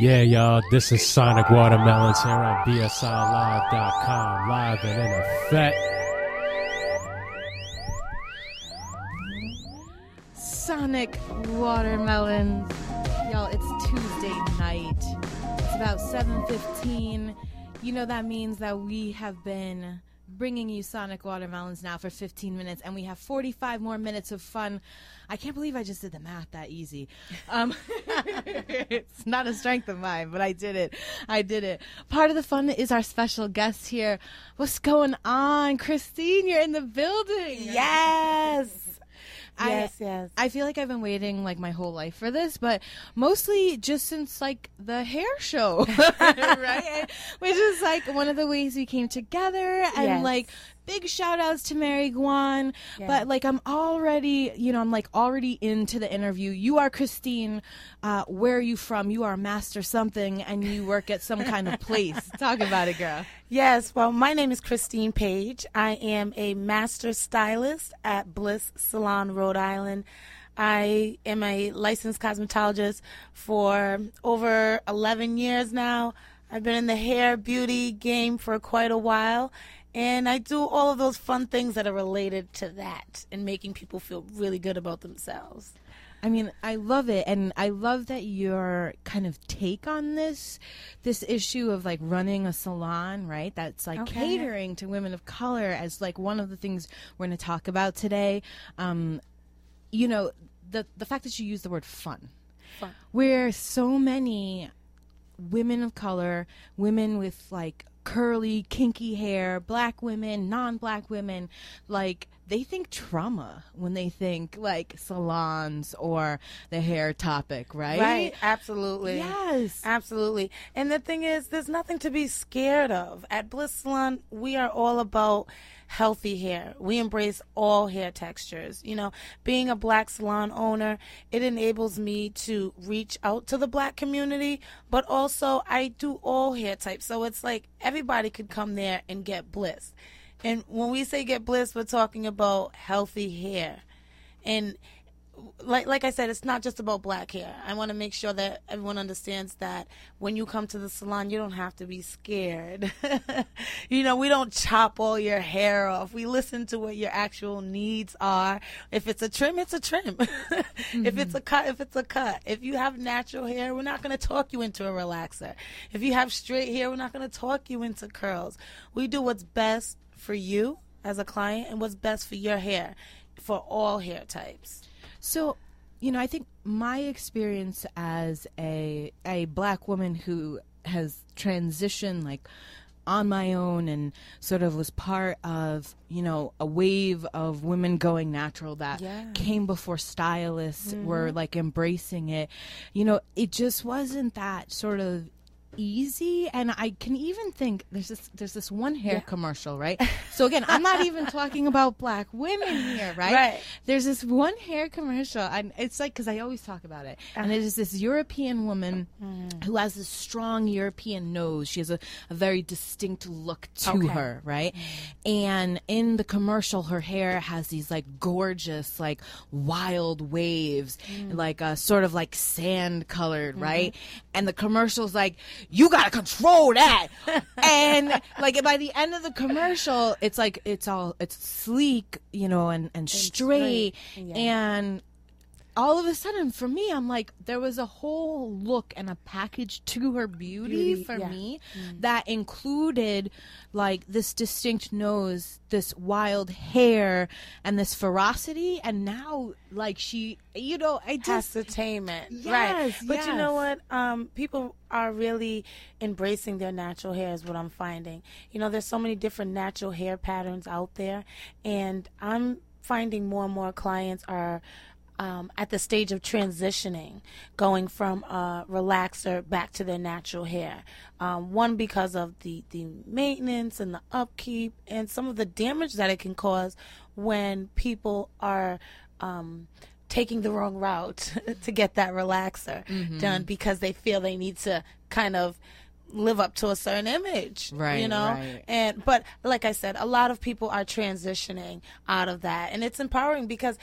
Yeah, y'all, this is Sonic Watermelons here on BSRLive.com, live and in effect. Sonic Watermelons. Y'all, it's Tuesday night. It's about 7:15. You know that means that we have been bringing you Sonic Watermelons now for 15 minutes and we have 45 more minutes of fun. I can't believe I just did the math that easy. Um, it's not a strength of mine, but I did it. I did it. Part of the fun is our special guest here. What's going on? Christine, you're in the building. Yes. I, yes, yes. I feel like I've been waiting like my whole life for this, but mostly just since like the hair show, right? Like one of the ways we came together and Yes. like big shout outs to Mary Guan. But like I'm already, you know, I'm like already into the interview. You are Christine. Uh, where are you from? You are a Master something and you work at some kind of place. Talk about it, girl. Yes, well, my name is Christine Paige. I am a master stylist at Bliss Salon, Rhode Island. I am a licensed cosmetologist for over 11 years now. I've been in the hair beauty game for quite a while, and I do all of those fun things that are related to that and making people feel really good about themselves. I mean, I love it, and I love that your kind of take on this, this issue of like running a salon, right? That's like Okay. catering to women of color as like one of the things we're going to talk about today. Um, you know, the the fact that you use the word fun, Fun. where so many women of color, women with like curly, kinky hair, black women, non-black women, like they think trauma when they think like salons or the hair topic, right? Right, absolutely. Yes. Absolutely. And the thing is, there's nothing to be scared of. At Bliss Salon, we are all about healthy hair. We embrace all hair textures. You know, being a black salon owner, it enables me to reach out to the black community, but also I do all hair types. So it's like everybody could come there and get bliss. And when we say get bliss, we're talking about healthy hair. And like like I said, it's not just about black hair. I want to make sure that everyone understands that when you come to the salon, you don't have to be scared. you know, we don't chop all your hair off. We listen to what your actual needs are. If it's a trim, it's a trim. If it's a mm-hmm. cut, if it's a cut. If you have natural hair, we're not going to talk you into a relaxer. If you have straight hair, we're not going to talk you into curls. We do what's best for you as a client and what's best for your hair for all hair types. So, you know, I think my experience as a a black woman who has transitioned like on my own and sort of was part of, you know, a wave of women going natural that Yeah. came before stylists were mm-hmm. like embracing it. You know, it just wasn't that sort of easy and I can even think there's this there's this one hair commercial, right? So again, I'm not even talking about black women here, right? Right. There's this one hair commercial, and it's like because I always talk about it, and it is uh-huh. this European woman mm. who has this strong European nose. She has a, a very distinct look to Okay. her, right? Mm. And in the commercial, her hair has these like gorgeous, like wild waves, mm. like uh, sort of like sand colored, right? Mm-hmm. And the commercial's like, you gotta control that, and like by the end of the commercial, it's like it's all it's sleek, you know, and and, straight, straight, yeah. and all of a sudden for me i'm like there was a whole look and a package to her beauty, Beauty, for yeah. me that included like this distinct nose this wild hair and this ferocity and now like she you know i just Ascertainment, right? Yes, But you know what? Um, people are really embracing their natural hair. Is what I'm finding. You know, there's so many different natural hair patterns out there, and I'm finding more and more clients are. Um, at the stage of transitioning, going from a relaxer back to their natural hair. Um, one because of the the maintenance and the upkeep and some of the damage that it can cause when people are um, taking the wrong route to get that relaxer done because they feel they need to kind of live up to a certain image Right, you know right. and but like i said a lot of people are transitioning out of that and it's empowering because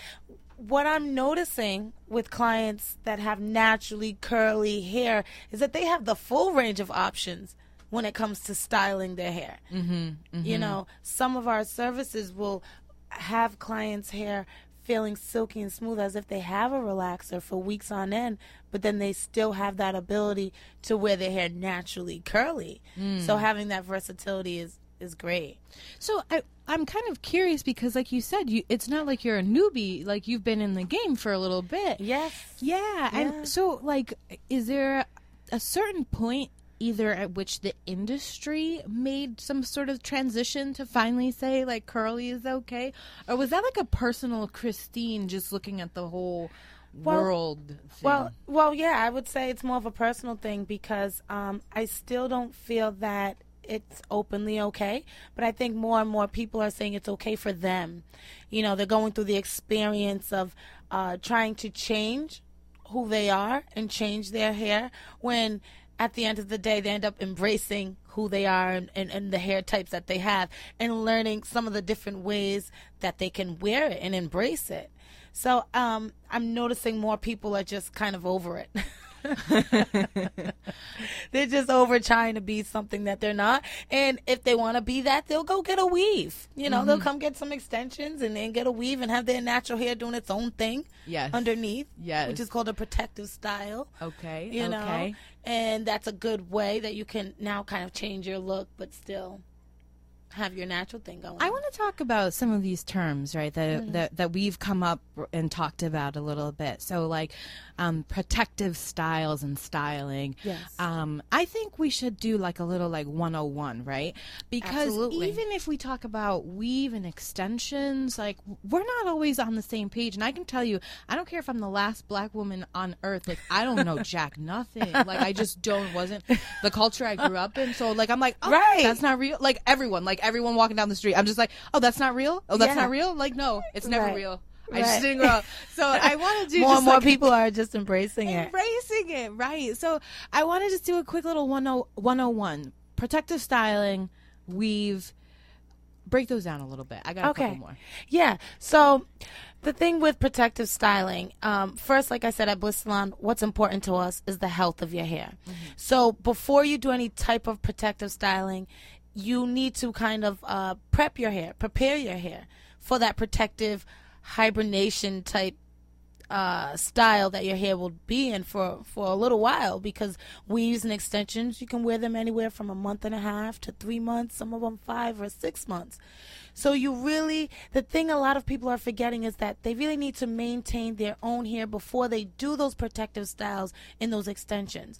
what i'm noticing with clients that have naturally curly hair is that they have the full range of options when it comes to styling their hair. Mm-hmm, you know some of our services will have clients hair feeling silky and smooth as if they have a relaxer for weeks on end but then they still have that ability to wear their hair naturally curly. Mm. so having that versatility is is great So I, I'm kind of curious because, like you said, you it's not like you're a newbie. Like you've been in the game for a little bit. yes Yeah, Yeah. and so like, is there a certain point either at which the industry made some sort of transition to finally say like curly is okay, or was that like a personal Christine just looking at the whole Well- world? Thing? Well, well, yeah, I would say it's more of a personal thing because um, I still don't feel that it's openly okay. But I think more and more people are saying it's okay for them. You know, they're going through the experience of uh, trying to change who they are and change their hair when at the end of the day they end up embracing who they are and, and, and the hair types that they have and learning some of the different ways that they can wear it and embrace it so um, i'm noticing more people are just kind of over it they're just over trying to be something that they're not and if they want to be that they'll go get a weave you know they'll mm-hmm. come get some extensions and then get a weave and have their natural hair doing its own thing Yes. underneath Yes. which is called a protective style okay, you know okay. and that's a good way that you can now kind of change your look but still have your natural thing going I want to talk about some of these terms, right? That Mm-hmm. that that we've come up and talked about a little bit. So, like, um, protective styles and styling. Yes. Um, I think we should do like a little like 101, right? Because Absolutely. even if we talk about weave and extensions, like we're not always on the same page. And I can tell you, I don't care if I'm the last black woman on earth. Like, I don't know jack nothing. Like, I just don't wasn't the culture I grew up in. So, like, I'm like, oh, Right. that's not real. Like everyone, like everyone walking down the street, I'm just like, oh, that's not real. Oh, that's Yeah. not real. Like, no, it's never Right. real. I Right. just didn't grow up. So I want to do more just and more like, people are just embracing it embracing it, right? So I want to just do a quick little 10 101 protective styling, weave. Break those down a little bit. I got a Okay. couple more. Yeah. So the thing with protective styling, um, first, like I said at Bliss Salon, what's important to us is the health of your hair. So before you do any type of protective styling, you need to kind of uh, prep your hair, prepare your hair for that protective hibernation type uh, style that your hair will be in for, for a little while because weaves and extensions, you can wear them anywhere from a month and a half to three months, some of them five or six months. So you really, the thing a lot of people are forgetting is that they really need to maintain their own hair before they do those protective styles in those extensions.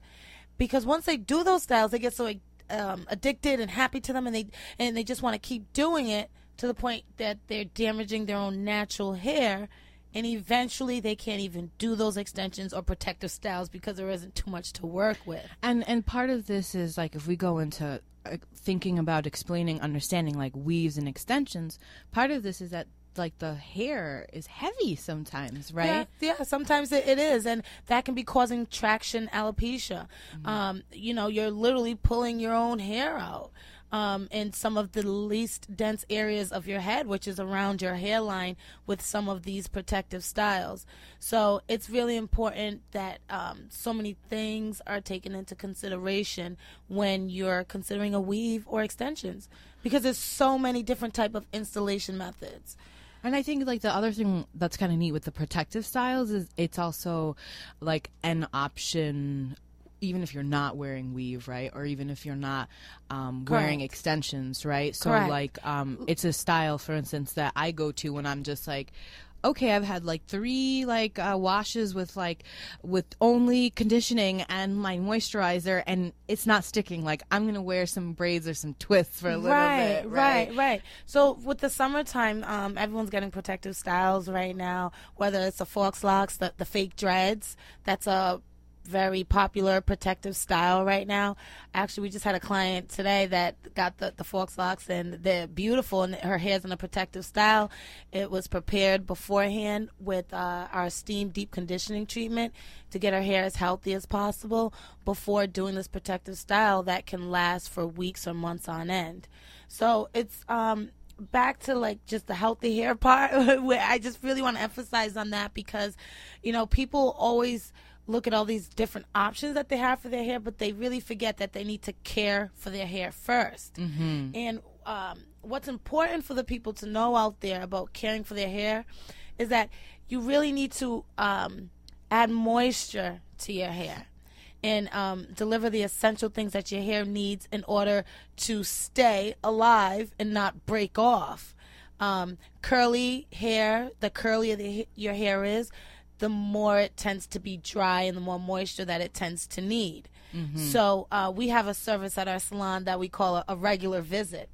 Because once they do those styles, they get so um, addicted and happy to them and they, and they just want to keep doing it to the point that they're damaging their own natural hair and eventually they can't even do those extensions or protective styles because there isn't too much to work with. And and part of this is like if we go into uh, thinking about explaining, understanding like weaves and extensions. Part of this is that like the hair is heavy sometimes, right? Yeah, yeah sometimes it, it is, and that can be causing traction alopecia. Mm-hmm. Um, you know, you're literally pulling your own hair out. Um, in some of the least dense areas of your head, which is around your hairline, with some of these protective styles. So it's really important that um, so many things are taken into consideration when you're considering a weave or extensions, because there's so many different type of installation methods. And I think like the other thing that's kind of neat with the protective styles is it's also like an option even if you're not wearing weave, right? Or even if you're not um, wearing extensions, right? So Correct. like um, it's a style, for instance, that I go to when I'm just like, okay, I've had like three like uh, washes with like with only conditioning and my moisturizer, and it's not sticking. Like I'm gonna wear some braids or some twists for a little right, bit, right, right. right. So with the summertime, um, everyone's getting protective styles right now. Whether it's the faux locks, the the fake dreads, that's a very popular protective style right now. Actually, we just had a client today that got the, the faux locks and they're beautiful and her hair's in a protective style. It was prepared beforehand with uh, our steam deep conditioning treatment to get her hair as healthy as possible before doing this protective style that can last for weeks or months on end. So it's um, back to like just the healthy hair part where I just really want to emphasize on that because, you know, people always look at all these different options that they have for their hair, but they really forget that they need to care for their hair 1st Mm-hmm. And um, what's important for the people to know out there about caring for their hair is that you really need to um, add moisture to your hair and um, deliver the essential things that your hair needs in order to stay alive and not break off. Um, curly hair, the curlier the, your hair is, the more it tends to be dry and the more moisture that it tends to need. So uh, we have a service at our salon that we call a, a regular visit.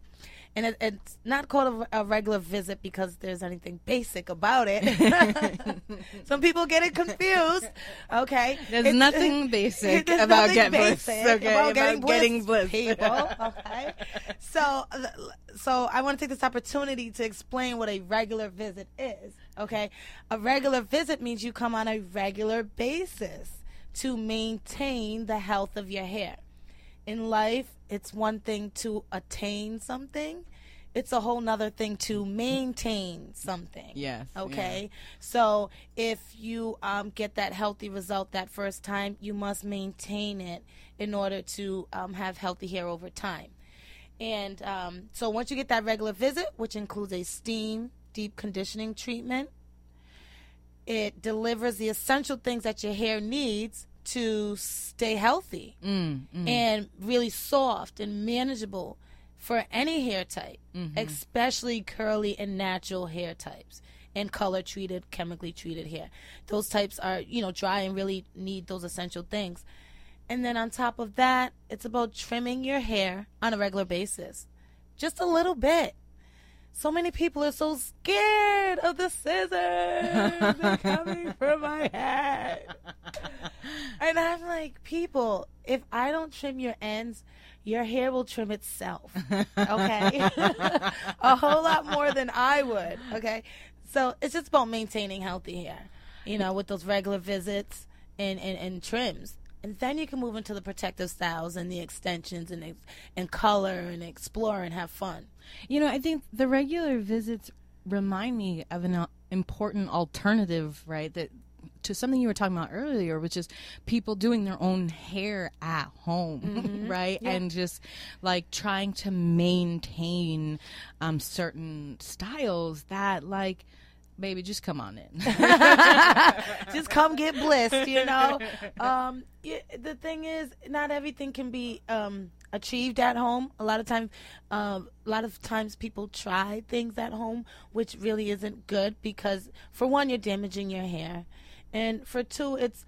And it, it's not called a, a regular visit because there's anything basic about it. Some people get it confused. Okay, There's It's- nothing basic there's about nothing get bliss, okay, about about getting getting bliss. people. Okay, so so I want to take this opportunity to explain what a regular visit is. Okay, a regular visit means you come on a regular basis to maintain the health of your hair. In life, it's one thing to attain something. It's a whole nother thing to maintain something. Yes, Okay. So if you um, get that healthy result that first time, you must maintain it in order to um, have healthy hair over time. And um, so once you get that regular visit, which includes a steam deep conditioning treatment, it delivers the essential things that your hair needs to stay healthy Mm, mm. and really soft and manageable for any hair type, Mm-hmm. especially curly and natural hair types and color treated, chemically treated hair. Those types are, you know, dry and really need those essential things. And then on top of that, it's about trimming your hair on a regular basis. Just a little bit. So many people are so scared of the scissors coming from my head. And I'm like, people, if I don't trim your ends, your hair will trim itself. Okay? a whole lot more than I would. Okay? So it's just about maintaining healthy hair, you know, with those regular visits and, and, and trims. And then you can move into the protective styles and the extensions and and color and explore and have fun. You know, I think the regular visits remind me of an uh, important alternative, right? That to something you were talking about earlier, which is people doing their own hair at home, right? And just like trying to maintain um, certain styles that, like, baby, just come on in. just come get blessed, you know. Um, the thing is, not everything can be um, achieved at home. A lot of times, um, a lot of times people try things at home, which really isn't good because, for one, you're damaging your hair, and for two, it's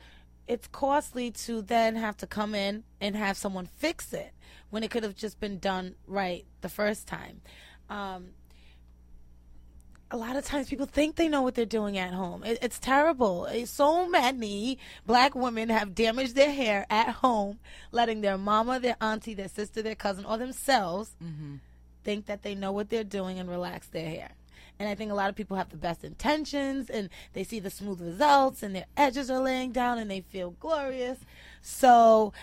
it's costly to then have to come in and have someone fix it when it could have just been done right the first time. Um, a lot of times people think they know what they're doing at home. It, it's terrible. Eh, So many black women have damaged their hair at home, letting their mama, their auntie, their sister, their cousin, or themselves think that they know what they're doing and relax their hair. And I think a lot of people have the best intentions and they see the smooth results and their edges are laying down and they feel glorious. So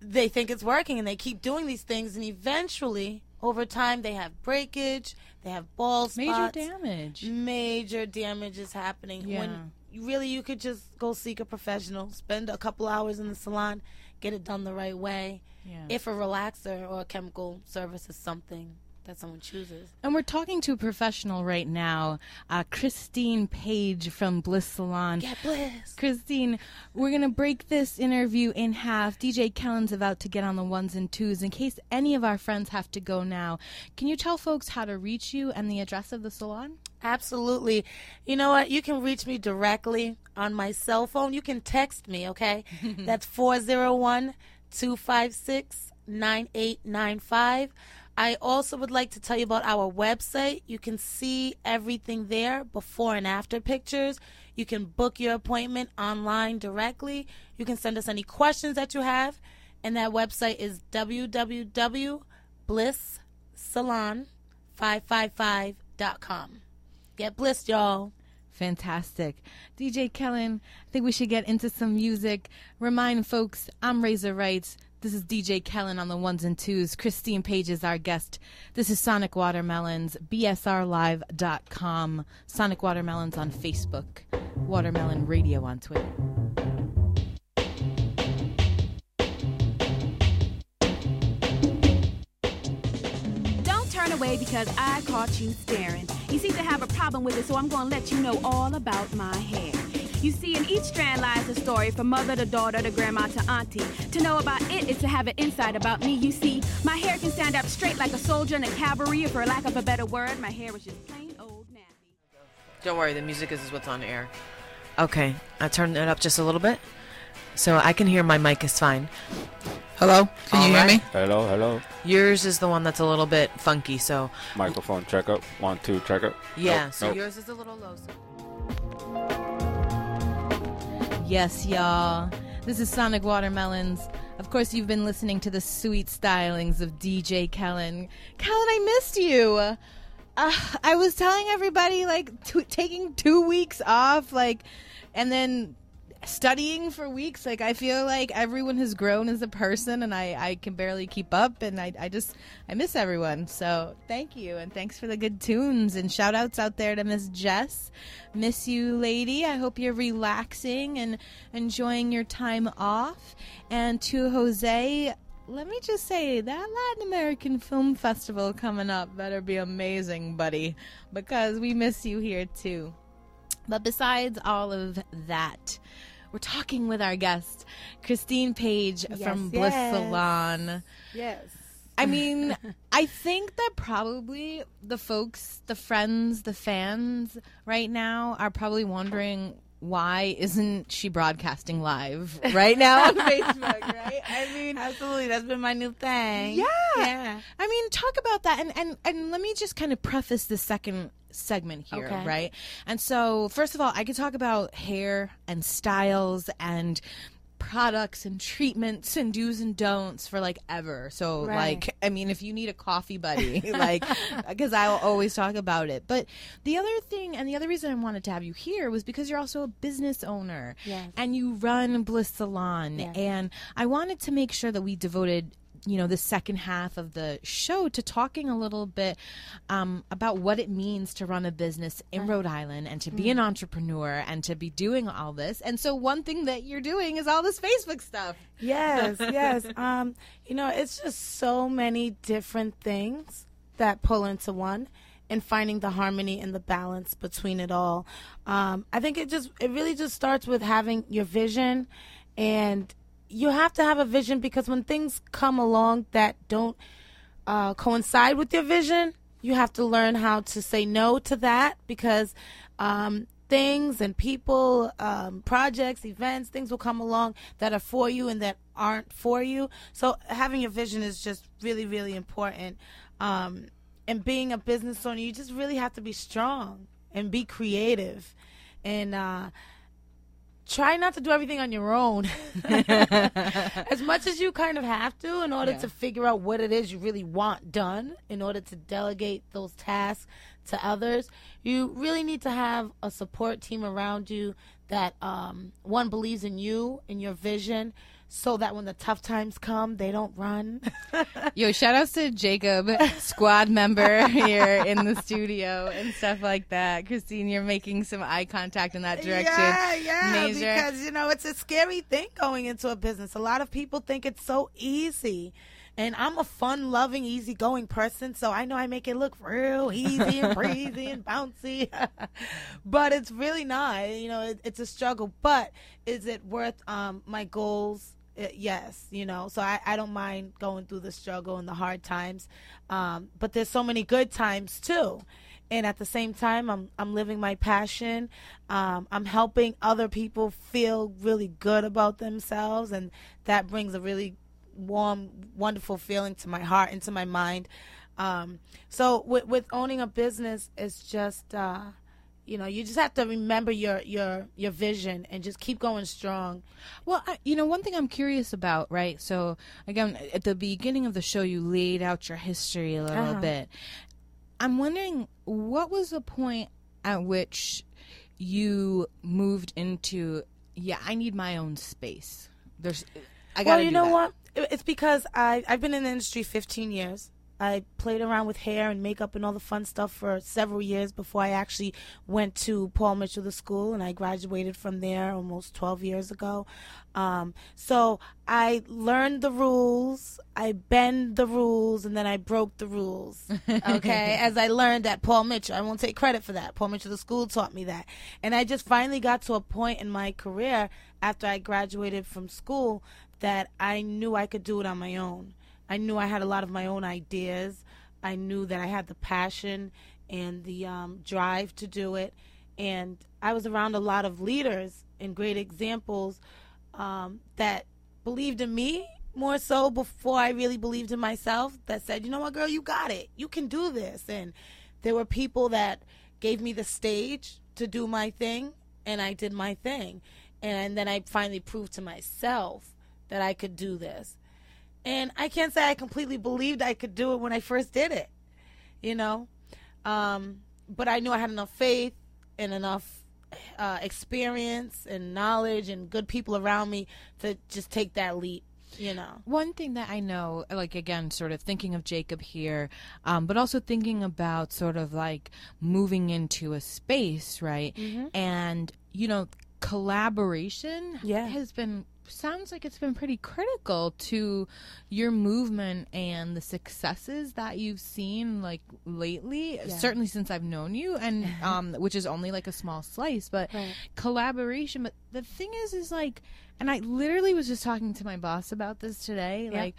they think it's working and they keep doing these things and eventually over time they have breakage, they have bald Major spots damage. major damage is happening Yeah. when really you could just go seek a professional spend a couple hours in the salon get it done the right way Yeah. if a relaxer or a chemical service is something that someone chooses And we're talking to a professional right now, uh, Christine Paige from Bliss Salon. get bliss Christine, we're going to break this interview in half. DJ Kellen's about to get on the ones and twos. In case any of our friends have to go now, can you tell folks how to reach you and the address of the salon? Absolutely. You know what? You can reach me directly on my cell phone. You can text me, okay? That's 401 256 9895. I also would like to tell you about our website. You can see everything there, before and after pictures. You can book your appointment online directly. You can send us any questions that you have. And that website is www.blisssalon555.com. Get blissed, y'all. Fantastic. DJ Kellen, I think we should get into some music. Remind folks, I'm Razor Rights. This is DJ Kellen on the ones and twos. Christine Paige is our guest. This is Sonic Watermelons, bsrlive.com. Sonic Watermelons on Facebook, Watermelon Radio on Twitter. Don't turn away because I caught you staring. You seem to have a problem with it, so I'm going to let you know all about my hair. You see, in each strand lies a story from mother to daughter to grandma to auntie. To know about it is to have an insight about me. You see, my hair can stand up straight like a soldier in a cavalry, or for lack of a better word, my hair was just plain old nappy. Don't worry, the music is what's on air. Okay, I turned it up just a little bit, so I can hear my mic is fine. Hello, can you All hear me? Hello, hello. Yours is the one that's a little bit funky, so Microphone check up. One, two, check up. yeah. Nope, so nope. yours is a little low. So. Yes, y'all. This is Sonic Watermelons. Of course, you've been listening to the sweet stylings of DJ Kellen. Kellen, I missed you. Uh, I was telling everybody, like, t- taking two weeks off, like, and then studying for weeks. Like, I feel like everyone has grown as a person, and I, I can barely keep up, and I, I just, I miss everyone. So, thank you, and thanks for the good tunes, and shout outs out there to Miss Jess. Miss you, lady. I hope you're relaxing and enjoying your time off. And to Jose, let me just say that Latin American Film Festival coming up better be amazing, buddy, because we miss you here too. But besides all of that, we're talking with our guest, Christine Paige from Bliss yes. Salon. Yes. I mean, I think that probably the folks, the friends, the fans right now are probably wondering why isn't she broadcasting live right now on Facebook, right? I mean, Absolutely. That's been my new thing. yeah. Yeah. I mean, talk about that and and and let me just kind of preface the second segment here, Okay. right? And so, first of all, I could talk about hair and styles and products and treatments and do's and don'ts for like ever. So Right. like I mean if you need a coffee buddy like cuz I'll always talk about it. But the other thing and the other reason I wanted to have you here was because you're also a business owner Yes. and you run Bliss Salon Yes. and I wanted to make sure that we devoted you know the second half of the show to talking a little bit um, about what it means to run a business in Rhode Island and to be Mm. an entrepreneur and to be doing all this. And so one thing that you're doing is all this Facebook stuff. Yes, yes. Um, you know, it's just so many different things that pull into one and finding the harmony and the balance between it all. Um, I think it just it really just starts with having your vision and you have to have a vision because when things come along that don't uh, coincide with your vision, you have to learn how to say no to that because um, things and people, um, projects, events, things will come along that are for you and that aren't for you. So having a vision is just really, really important. Um, and being a business owner, you just really have to be strong and be creative and uh, try not to do everything on your own as much as you kind of have to in order Yeah. to figure out what it is you really want done in order to delegate those tasks to others you really need to have a support team around you that um, one believes in you and your vision so that when the tough times come they don't run Yo, shout outs to Jacob, squad member here in the studio and stuff like that. Christine, you're making some eye contact in that direction. Yeah, yeah. Major. Because you know it's a scary thing going into a business. A lot of people think it's so easy. And I'm a fun loving, easygoing person, so I know I make it look real easy and breezy and bouncy. but it's really not. You know, it, it's a struggle. But is it worth um, my goals? Uh, yes, you know, so I, I don't mind going through the struggle and the hard times. Um, but there's so many good times too and at the same time i'm i'm living my passion um, i'm helping other people feel really good about themselves and that brings a really warm wonderful feeling to my heart and to my mind um, so with, with owning a business it's just uh, You know, you just have to remember your your your vision and just keep going strong. Well, I, you know, one thing I'm curious about, right? So, again, at the beginning of the show, you laid out your history a little Uh-huh. bit. I'm wondering what was the point at which you moved into, yeah, I need my own space. There's, I got well, you know what? It's because I I've been in the industry 15 years. I played around with hair and makeup and all the fun stuff for several years before I actually went to Paul Mitchell the school and I graduated from there almost 12 years ago. Um, so I learned the rules, I bend the rules, and then I broke the rules. Okay, as I learned at Paul Mitchell, I won't take credit for that. Paul Mitchell the school taught me that, and I just finally got to a point in my career after I graduated from school that I knew I could do it on my own. I knew I had a lot of my own ideas. I knew that I had the passion and the um, drive to do it. And I was around a lot of leaders and great examples um, that believed in me more so before I really believed in myself. That said, you know what, girl, you got it. You can do this. And there were people that gave me the stage to do my thing, and I did my thing. And then I finally proved to myself that I could do this. And I can't say I completely believed I could do it when I first did it, you know. Um, but I knew I had enough faith and enough uh, experience and knowledge and good people around me to just take that leap, you know. One thing that I know, like again, sort of thinking of Jacob here, um, but also thinking about sort of like moving into a space, right? Mm-hmm. And you know, collaboration Yeah. has been sounds like it's been pretty critical to your movement and the successes that you've seen like lately certainly since i've known you and um which is only like a small slice but Right. collaboration but the thing is is like and i literally was just talking to my boss about this today Yeah. like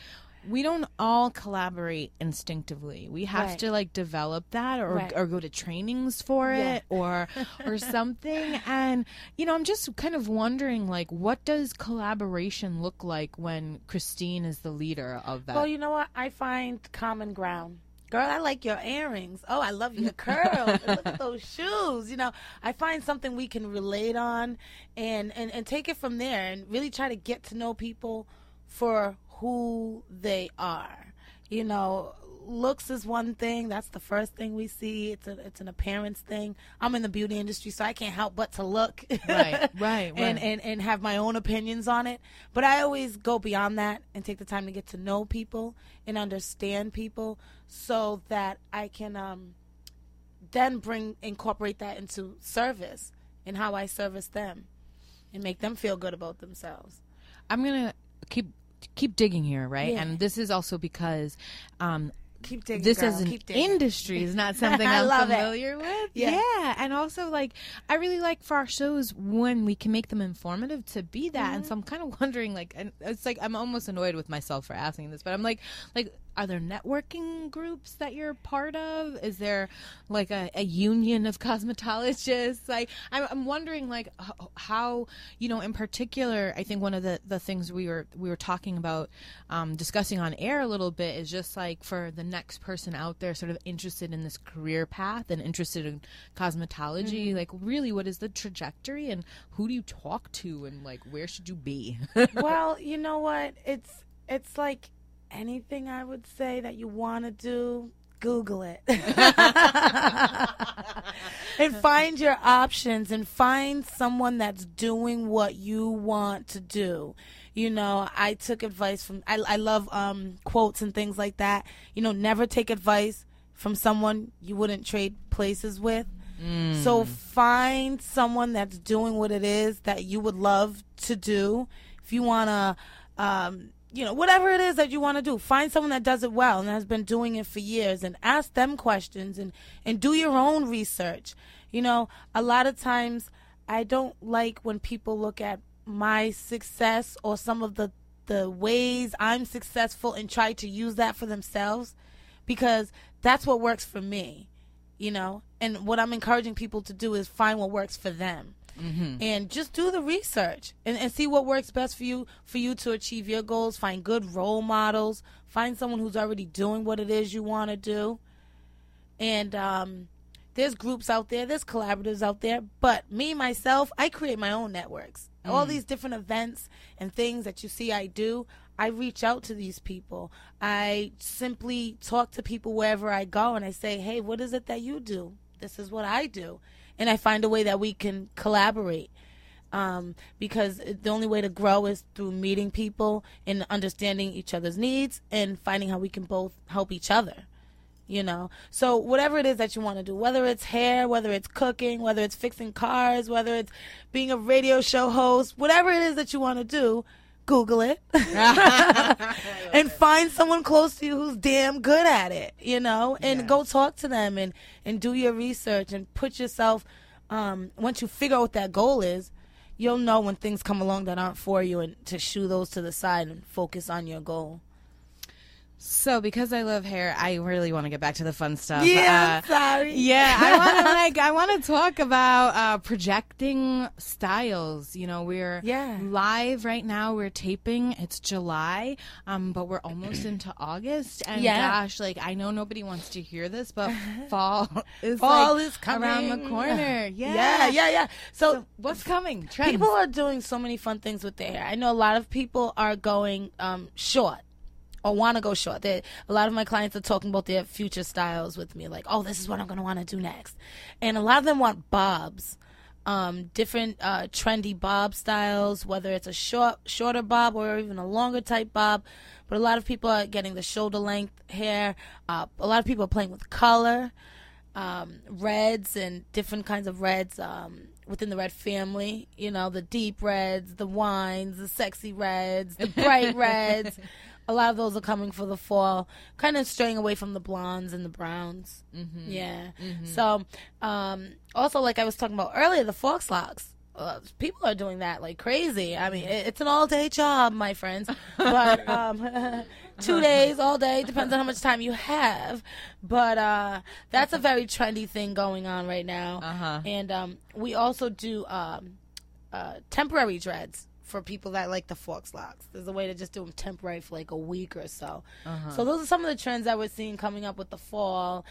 we don't all collaborate instinctively we have Right. to like develop that or Right. or go to trainings for Yeah. it or or something and you know i'm just kind of wondering like what does collaboration look like when christine is the leader of that Well, you know what? I find common ground. Girl, I like your earrings. Oh, I love your curls. Look at those shoes. You know, I find something we can relate on and, and, and take it from there and really try to get to know people for who they are. You know, looks is one thing. That's the first thing we see. It's a it's an appearance thing. I'm in the beauty industry, so I can't help but to look. Right, right, and, right. and and have my own opinions on it. But I always go beyond that and take the time to get to know people and understand people so that I can um then bring incorporate that into service and how I service them and make them feel good about themselves. i'm gonna keep keep digging here right Yeah. and this is also because um Keep digging. this girl. as an Keep digging. industry is not something I I'm love it. familiar with. Yeah. Yeah. And also like I really like for our shows when we can make them informative to be that. And so Mm-hmm. I'm kind of wondering like and it's like I'm almost annoyed with myself for asking this, but I'm like like are there networking groups that you're part of? Is there like a, a union of cosmetologists? Like I'm, I'm wondering like how you know in particular I think one of the, the things we were we were talking about um, discussing on air a little bit is just like for the next person out there sort of interested in this career path and interested in cosmetology like really what is the trajectory and who do you talk to and like where should you be well, you know what? It's it's like anything I would say that you want to do. Google it and find your options and find someone that's doing what you want to do. You know, I took advice from I, I love um, quotes and things like that. You know, never take advice from someone you wouldn't trade places with. So find someone that's doing what it is that you would love to do. If you want to, um, you know, whatever it is that you want to do, find someone that does it well and has been doing it for years and ask them questions and, and do your own research. You know, a lot of times I don't like when people look at my success or some of the, the ways I'm successful and try to use that for themselves because that's what works for me you know and what i'm encouraging people to do is find what works for them and just do the research and, and see what works best for you for you to achieve your goals find good role models find someone who's already doing what it is you want to do and um, there's groups out there, there's collaboratives out there, but me myself, I create my own networks. All these different events and things that you see I do, I reach out to these people. I simply talk to people wherever I go and I say, "Hey, what is it that you do? This is what I do." And I find a way that we can collaborate um, because the only way to grow is through meeting people and understanding each other's needs and finding how we can both help each other you know? So whatever it is that you want to do whether it's hair whether it's cooking whether it's fixing cars whether it's being a radio show host whatever it is that you want to do google it and find someone close to you who's damn good at it you know and go talk to them and and do your research and put yourself um once you figure out what that goal is you'll know when things come along that aren't for you and to shoo those to the side and focus on your goal So, because I love hair, I really want to get back to the fun stuff. yeah Uh, sorry yeah, I want to like I want to talk about uh, projecting styles. You know, we're Yeah. live right now. We're taping. It's July, um, but we're almost into August. And Yeah. gosh, like I know nobody wants to hear this, but fall is Fall like, is coming around the corner. Yeah, yeah yeah yeah so, What's coming? Trends. people are doing so many fun things with their hair i know a lot of people are going um short or want to go short. They, a lot of my clients are talking about their future styles with me, like, oh, this is what I'm going to want to do next. And a lot of them want bobs, um, different uh, trendy bob styles, whether it's a short, shorter bob or even a longer type bob. But a lot of people are getting the shoulder length hair. Uh, a lot of people are playing with color, um, reds and different kinds of reds. Um, within the red family, you know, the deep reds, the wines, the sexy reds, the bright reds. A lot of those are coming for the fall, kind of straying away from the blondes and the browns. Mm-hmm. Yeah. So, um, also, like I was talking about earlier, the faux locks. Uh, people are doing that like crazy. I mean, it, it's an all day job, my friends. But um, two days, all day, depends on how much time you have. But uh, that's a very trendy thing going on right now. Uh-huh. And um, we also do um, uh, temporary dreads for people that like the faux locks. There's a way to just do them temporary for like a week or so. So those are some of the trends that we're seeing coming up with the fall,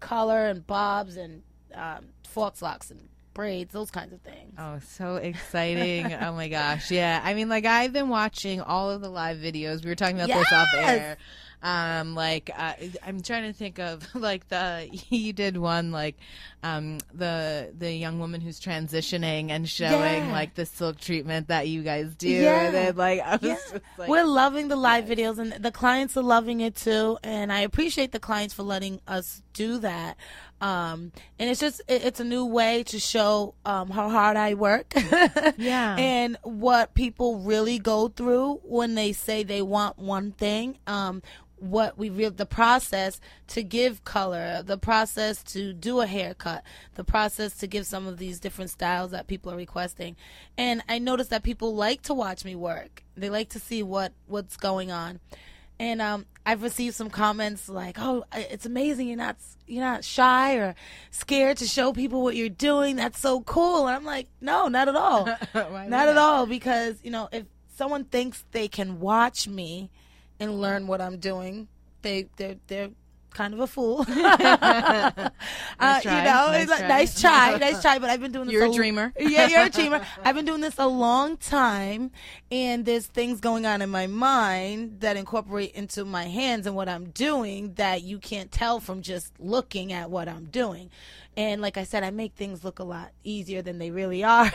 color and bobs and um, faux locks and braids, those kinds of things. Oh, so exciting. oh my gosh. Yeah. I mean, like, I've been watching all of the live videos. We were talking about this off air. Um, like, uh, I'm trying to think of, like, the, you did one, like, um, the, the young woman who's transitioning and showing, Yeah. like, the silk treatment that you guys do. Yeah. Then, like, I was Yeah. like, We're loving the live videos, and the clients are loving it too. And I appreciate the clients for letting us do that. Um, and it's just it, it's a new way to show um, how hard I work. Yeah. and what people really go through when they say they want one thing. Um, what we real the process to give color, the process to do a haircut, the process to give some of these different styles that people are requesting. And I noticed that people like to watch me work. They like to see what what's going on. And um, I've received some comments like, "Oh, it's amazing! You're not you're not shy or scared to show people what you're doing. That's so cool." And I'm like, "No, not at all, not at all." Because you know, if someone thinks they can watch me and learn what I'm doing, they they're they're kind of a fool. uh, you know, nice like, try. nice try, nice try. But I've been doing this. You're a a- dreamer. Yeah, you're a dreamer. I've been doing this a long time, and there's things going on in my mind that incorporate into my hands and what I'm doing that you can't tell from just looking at what I'm doing. And like I said, I make things look a lot easier than they really are.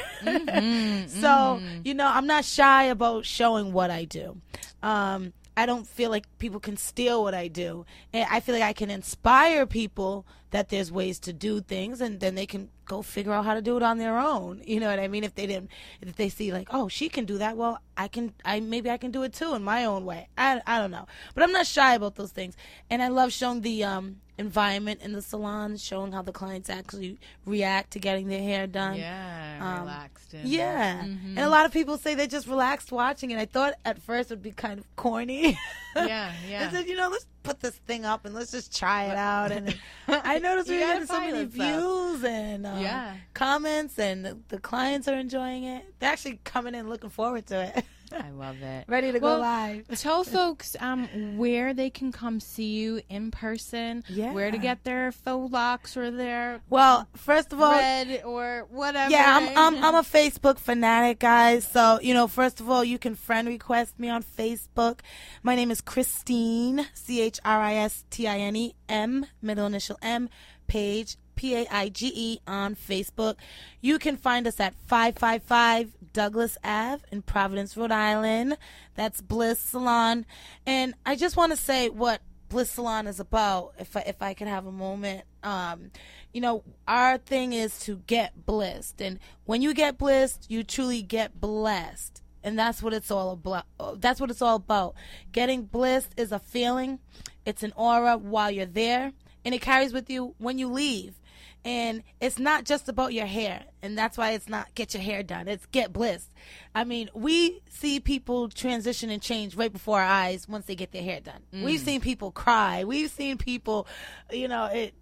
so, you know, I'm not shy about showing what I do. Um, I don't feel like people can steal what I do. And I feel like I can inspire people that there's ways to do things and then they can go figure out how to do it on their own. You know what I mean? If they didn't if they see like, "Oh, she can do that." Well, I can I maybe I can do it too in my own way. I I don't know. But I'm not shy about those things. And I love showing the um environment in the salon, showing how the clients actually react to getting their hair done. yeah, Um, relaxed. And, Yeah. And a lot of people say they just relaxed watching it. I thought at first it would be kind of corny. Yeah, yeah. I said, you know, let's put this thing up and let's just try it out. And I noticed we You getting so many that stuff. views and uh, Yeah. comments, and the, the clients are enjoying it. They're actually coming in looking forward to it. I love it. Ready to Well, go live. Tell folks um, where they can come see you in person. Yeah. Where to get their faux locks or their Well, first of all, red or whatever. Yeah, I'm, I'm I'm a Facebook fanatic, guys. So you know, first of all, you can friend request me on Facebook. My name is Christine, C H R I S T I N E M, middle initial M, Paige P A I G E on Facebook. You can find us at 555 Douglas Ave in Providence, Rhode Island. That's Bliss Salon, and I just want to say what Bliss Salon is about. If I, if I could have a moment, um, you know, our thing is to get blissed, and when you get blissed, you truly get blessed, and that's what it's all about. That's what it's all about. Getting blissed is a feeling. It's an aura while you're there, and it carries with you when you leave. And it's not just about your hair, and that's why it's not get your hair done. It's get blissed. I mean, we see people transition and change right before our eyes once they get their hair done. We've seen people cry. We've seen people, you know, it.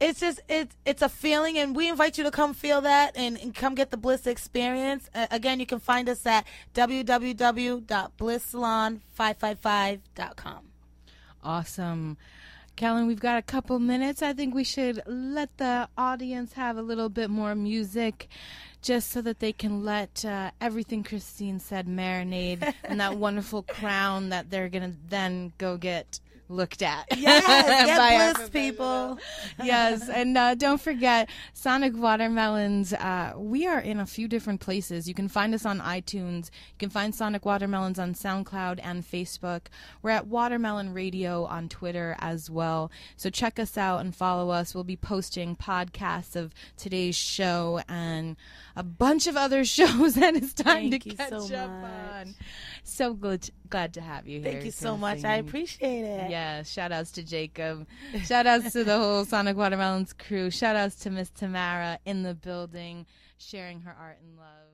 It's just it's it's a feeling, and we invite you to come feel that and, and come get the Bliss experience. Uh, again, you can find us at www.blisssalon555.com. Awesome. Callan, we've got a couple minutes. I think we should let the audience have a little bit more music just so that they can let uh, everything Christine said marinate and that wonderful crown that they're going to then go get looked at. Yes, get Bliss, people. yes, and uh, don't forget Sonic Watermelons. Uh, we are in a few different places. You can find us on iTunes. You can find Sonic Watermelons on SoundCloud and Facebook. We're at Watermelon Radio on Twitter as well. So check us out and follow us. We'll be posting podcasts of today's show and a bunch of other shows that it's time Thank to catch so up much. on. So good, glad to have you here. Thank you so much. I appreciate it. Yeah, shout outs to Jacob. Shout outs to the whole Sonic Watermelons crew. Shout outs to Miss Tamara in the building, sharing her art and love.